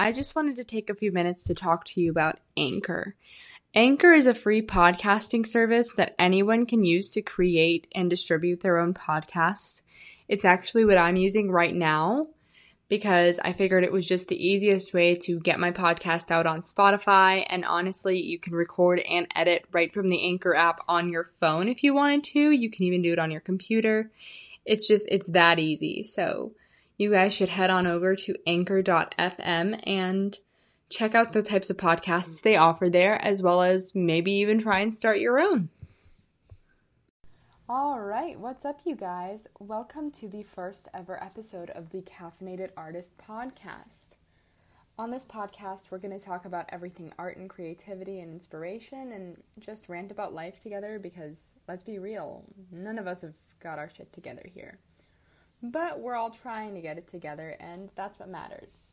I just wanted to take a few minutes to talk to you about Anchor. Anchor is a free podcasting service that anyone can use to create and distribute their own podcasts. It's actually what I'm using right now because I figured it was just the easiest way to get my podcast out on Spotify. And honestly, you can record and edit right from the Anchor app on your phone if you wanted to. You can even do it on your computer. It's just, it's that easy. So you guys should head on over to anchor.fm and check out the types of podcasts they offer there, as well as maybe even try and start your own. All right, what's up, you guys? Welcome to the first ever episode of the Caffeinated Artist podcast. On this podcast, we're going to talk about everything art and creativity and inspiration and just rant about life together because, let's be real, none of us have got our shit together here. But we're all trying to get it together, and that's what matters.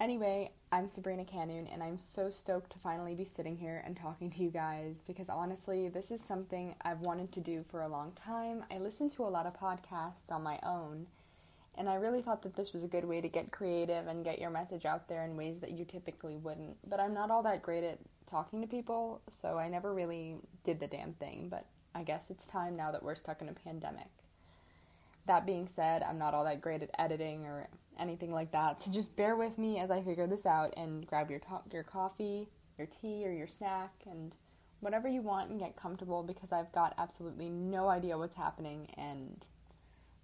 Anyway, I'm Sabrina Cannon, and I'm so stoked to finally be sitting here and talking to you guys because honestly, this is something I've wanted to do for a long time. I listen to a lot of podcasts on my own, and I really thought that this was a good way to get creative and get your message out there in ways that you typically wouldn't. But I'm not all that great at talking to people, so I never really did the damn thing. But I guess it's time now that we're stuck in a pandemic. That being said, I'm not all that great at editing or anything like that. So just bear with me as I figure this out and grab your to- your coffee, your tea, or your snack, and whatever you want and get comfortable because I've got absolutely no idea what's happening and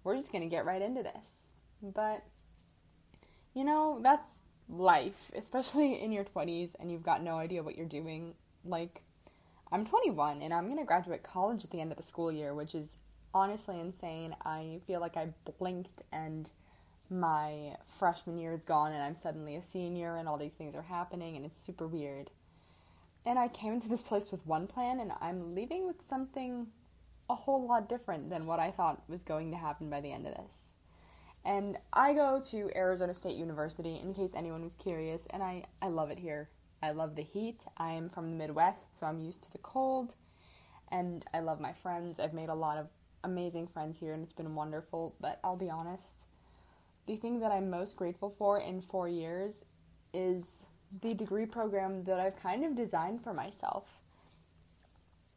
we're just gonna get right into this. But you know, that's life, especially in your 20s and you've got no idea what you're doing. Like, I'm 21 and I'm gonna graduate college at the end of the school year, which is honestly insane. I feel like I blinked and my freshman year is gone and I'm suddenly a senior and all these things are happening and it's super weird. And I came into this place with one plan and I'm leaving with something a whole lot different than what I thought was going to happen by the end of this. And I go to Arizona State University in case anyone was curious and I, I love it here. I love the heat. I am from the Midwest, so I'm used to the cold. And I love my friends. I've made a lot of amazing friends here and it's been wonderful. But I'll be honest, the thing that I'm most grateful for in four years is the degree program that I've kind of designed for myself.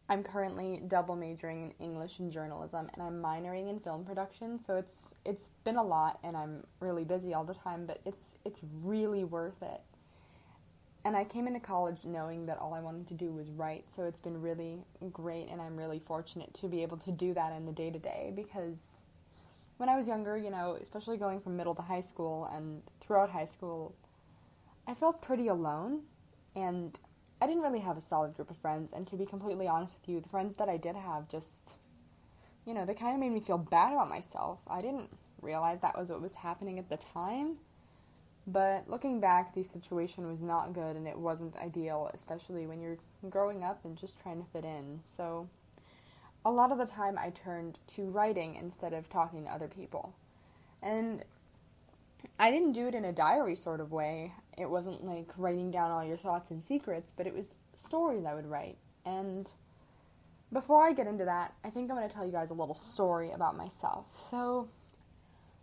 I'm currently double majoring in English and journalism and I'm minoring in film production, so it's it's been a lot and I'm really busy all the time, but it's it's really worth it. And I came into college knowing that all I wanted to do was write, so it's been really great and I'm really fortunate to be able to do that in the day to day because when I was younger, you know, especially going from middle to high school and throughout high school, I felt pretty alone and I didn't really have a solid group of friends. And to be completely honest with you, the friends that I did have just, you know, they kind of made me feel bad about myself. I didn't realize that was what was happening at the time. But looking back, the situation was not good and it wasn't ideal, especially when you're growing up and just trying to fit in. So a lot of the time I turned to writing instead of talking to other people. And I didn't do it in a diary sort of way. It wasn't like writing down all your thoughts and secrets, but it was stories I would write. And before I get into that, I think I'm going to tell you guys a little story about myself. So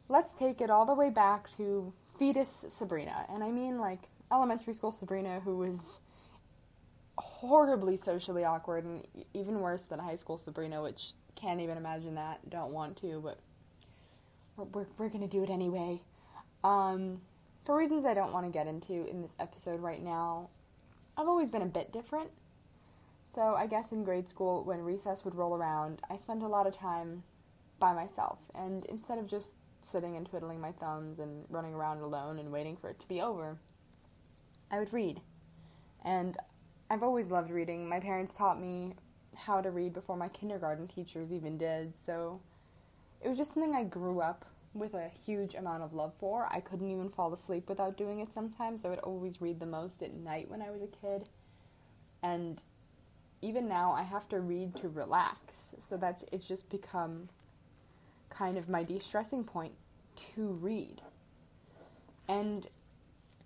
let's take it all the way back to fetus Sabrina. And I mean like elementary school Sabrina who was horribly socially awkward and even worse than high school Sabrina, which can't even imagine that. Don't want to, but we're, we're, we're gonna do it anyway. Um, for reasons I don't want to get into in this episode right now, I've always been a bit different. So I guess in grade school, when recess would roll around, I spent a lot of time by myself. And instead of just sitting and twiddling my thumbs and running around alone and waiting for it to be over, I would read. And I've always loved reading. My parents taught me how to read before my kindergarten teachers even did, so it was just something I grew up with a huge amount of love for. I couldn't even fall asleep without doing it sometimes. I would always read the most at night when I was a kid. And even now I have to read to relax. So that's it's just become kind of my de-stressing point to read. And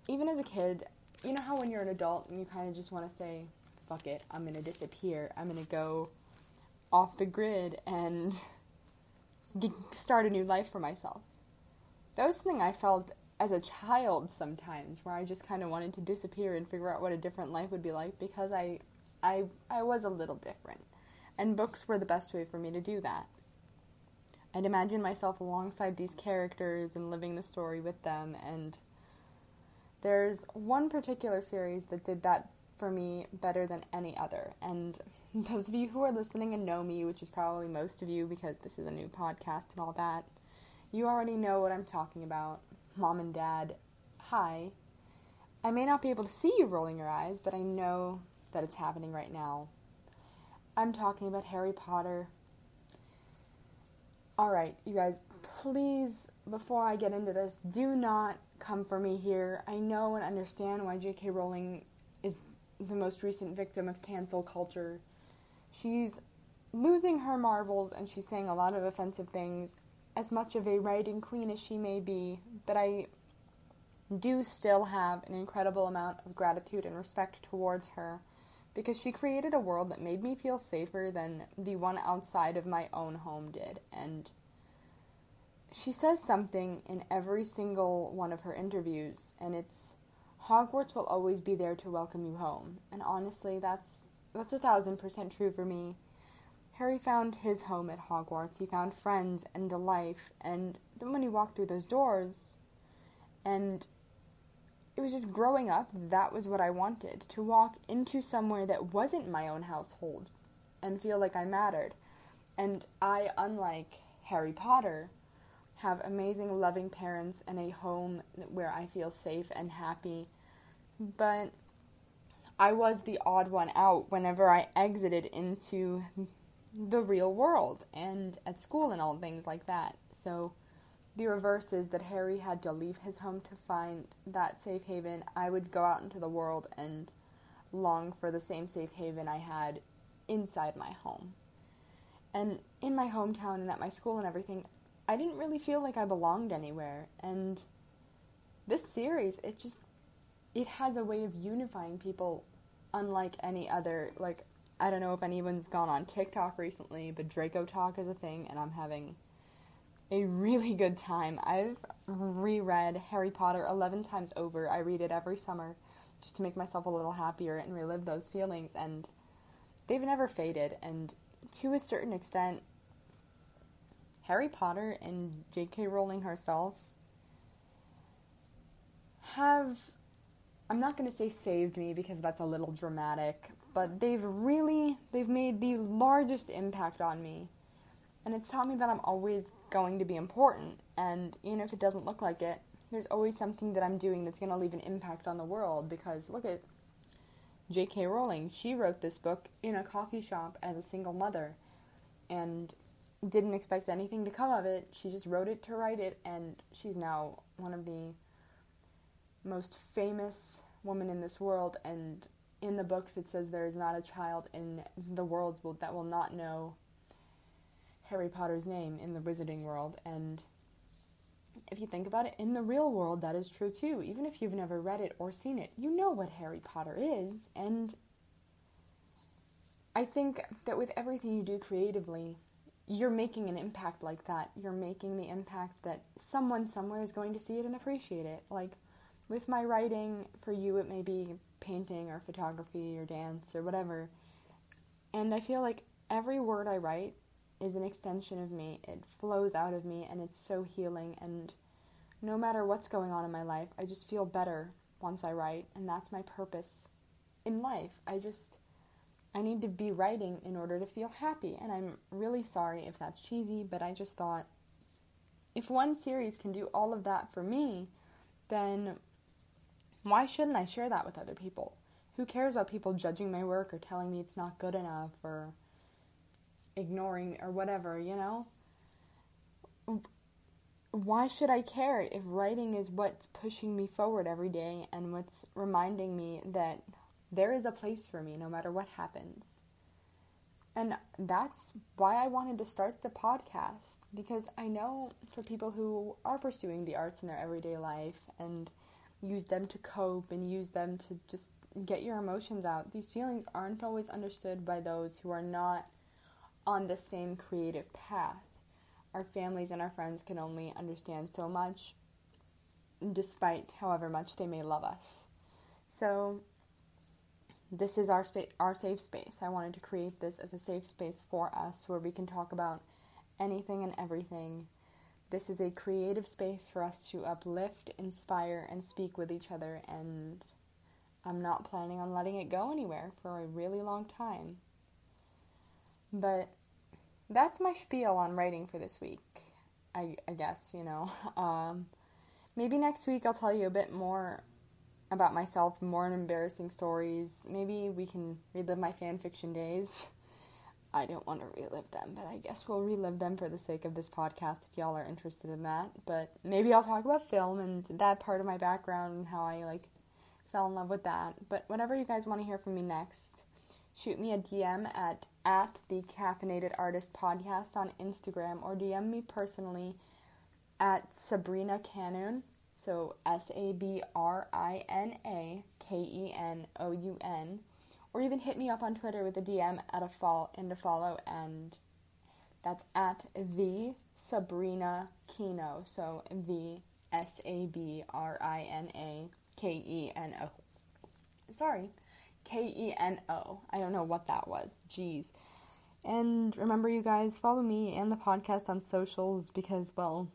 even as a kid, you know how when you're an adult and you kind of just want to say, fuck it, I'm going to disappear. I'm going to go off the grid and start a new life for myself. That was something I felt as a child sometimes where I just kind of wanted to disappear and figure out what a different life would be like because I I I was a little different. And books were the best way for me to do that. I'd imagine myself alongside these characters and living the story with them and there's one particular series that did that for me better than any other. And those of you who are listening and know me, which is probably most of you because this is a new podcast and all that, you already know what I'm talking about. Mom and Dad, hi. I may not be able to see you rolling your eyes, but I know that it's happening right now. I'm talking about Harry Potter. Alright, you guys, please, before I get into this, do not come for me here. I know and understand why J.K. Rowling is the most recent victim of cancel culture. She's losing her marbles and she's saying a lot of offensive things, as much of a writing queen as she may be, but I do still have an incredible amount of gratitude and respect towards her because she created a world that made me feel safer than the one outside of my own home did. And she says something in every single one of her interviews, and it's Hogwarts will always be there to welcome you home. And honestly, that's that's a thousand percent true for me. Harry found his home at Hogwarts. He found friends and a life, and then when he walked through those doors, and it was just growing up, that was what I wanted to walk into somewhere that wasn't my own household and feel like I mattered. And I, unlike Harry Potter, have amazing, loving parents and a home where I feel safe and happy. But I was the odd one out whenever I exited into the real world and at school and all things like that. So the reverse is that Harry had to leave his home to find that safe haven. I would go out into the world and long for the same safe haven I had inside my home. And in my hometown and at my school and everything, I didn't really feel like I belonged anywhere. And this series, it just it has a way of unifying people unlike any other like I don't know if anyone's gone on TikTok recently, but DracoTok is a thing and I'm having a really good time. I've reread Harry Potter 11 times over. I read it every summer just to make myself a little happier and relive those feelings and they've never faded and to a certain extent Harry Potter and J.K. Rowling herself have, I'm not going to say saved me because that's a little dramatic, but they've really, they've made the largest impact on me. And it's taught me that I'm always going to be important. And even if it doesn't look like it, there's always something that I'm doing that's going to leave an impact on the world. Because look at J.K. Rowling. She wrote this book in a coffee shop as a single mother. And didn't expect anything to come of it. She just wrote it to write it, and she's now one of the most famous women in this world. And in the books, it says there is not a child in the world that will not know Harry Potter's name in the wizarding world. And if you think about it, in the real world, that is true too. Even if you've never read it or seen it, you know what Harry Potter is. And I think that with everything you do creatively, you're making an impact like that. You're making the impact that someone somewhere is going to see it and appreciate it. Like with my writing, for you, it may be painting or photography or dance or whatever. And I feel like every word I write is an extension of me. It flows out of me and it's so healing. And no matter what's going on in my life, I just feel better once I write. And that's my purpose in life. I just I need to be writing in order to feel happy. And I'm really sorry if that's cheesy, but I just thought if one series can do all of that for me, then why shouldn't I share that with other people? Who cares about people judging my work or telling me it's not good enough or ignoring or whatever, you know? Why should I care if writing is what's pushing me forward every day and what's reminding me that there is a place for me no matter what happens. And that's why I wanted to start the podcast because I know for people who are pursuing the arts in their everyday life and use them to cope and use them to just get your emotions out, these feelings aren't always understood by those who are not on the same creative path. Our families and our friends can only understand so much. despite however much they may love us. So, this is our spa- our safe space. I wanted to create this as a safe space for us where we can talk about anything and everything. This is a creative space for us to uplift, inspire, and speak with each other, and I'm not planning on letting it go anywhere for a really long time. But that's my spiel on writing for this week. I, I guess, you know. Um, maybe next week I'll tell you a bit more about myself, more embarrassing stories. Maybe we can relive my fan fiction days. I don't want to relive them, but I guess we'll relive them for the sake of this podcast if y'all are interested in that. But maybe I'll talk about film and that part of my background and how I like fell in love with that. But whatever you guys want to hear from me next, shoot me a DM at at the Caffeinated Artist Podcast on Instagram or DM me personally at Sabrina Kenoun. So S A B R I N A K E N O U N. Or even hit me up on Twitter with a DM at a follow and a follow and that's at the Sabrina Kino. So V S A B R I N A K E N O. Sorry. K E N O. I don't know what that was. Jeez. And remember, you guys, follow me and the podcast on socials because, well,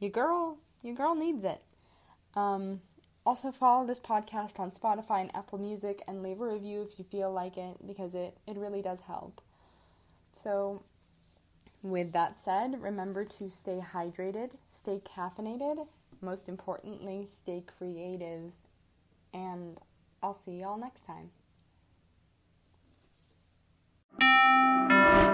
your girl, your girl needs it. Um, also, follow this podcast on Spotify and Apple Music and leave a review if you feel like it because it, it really does help. So, with that said, remember to stay hydrated, stay caffeinated, most importantly, stay creative, and I'll see y'all next time.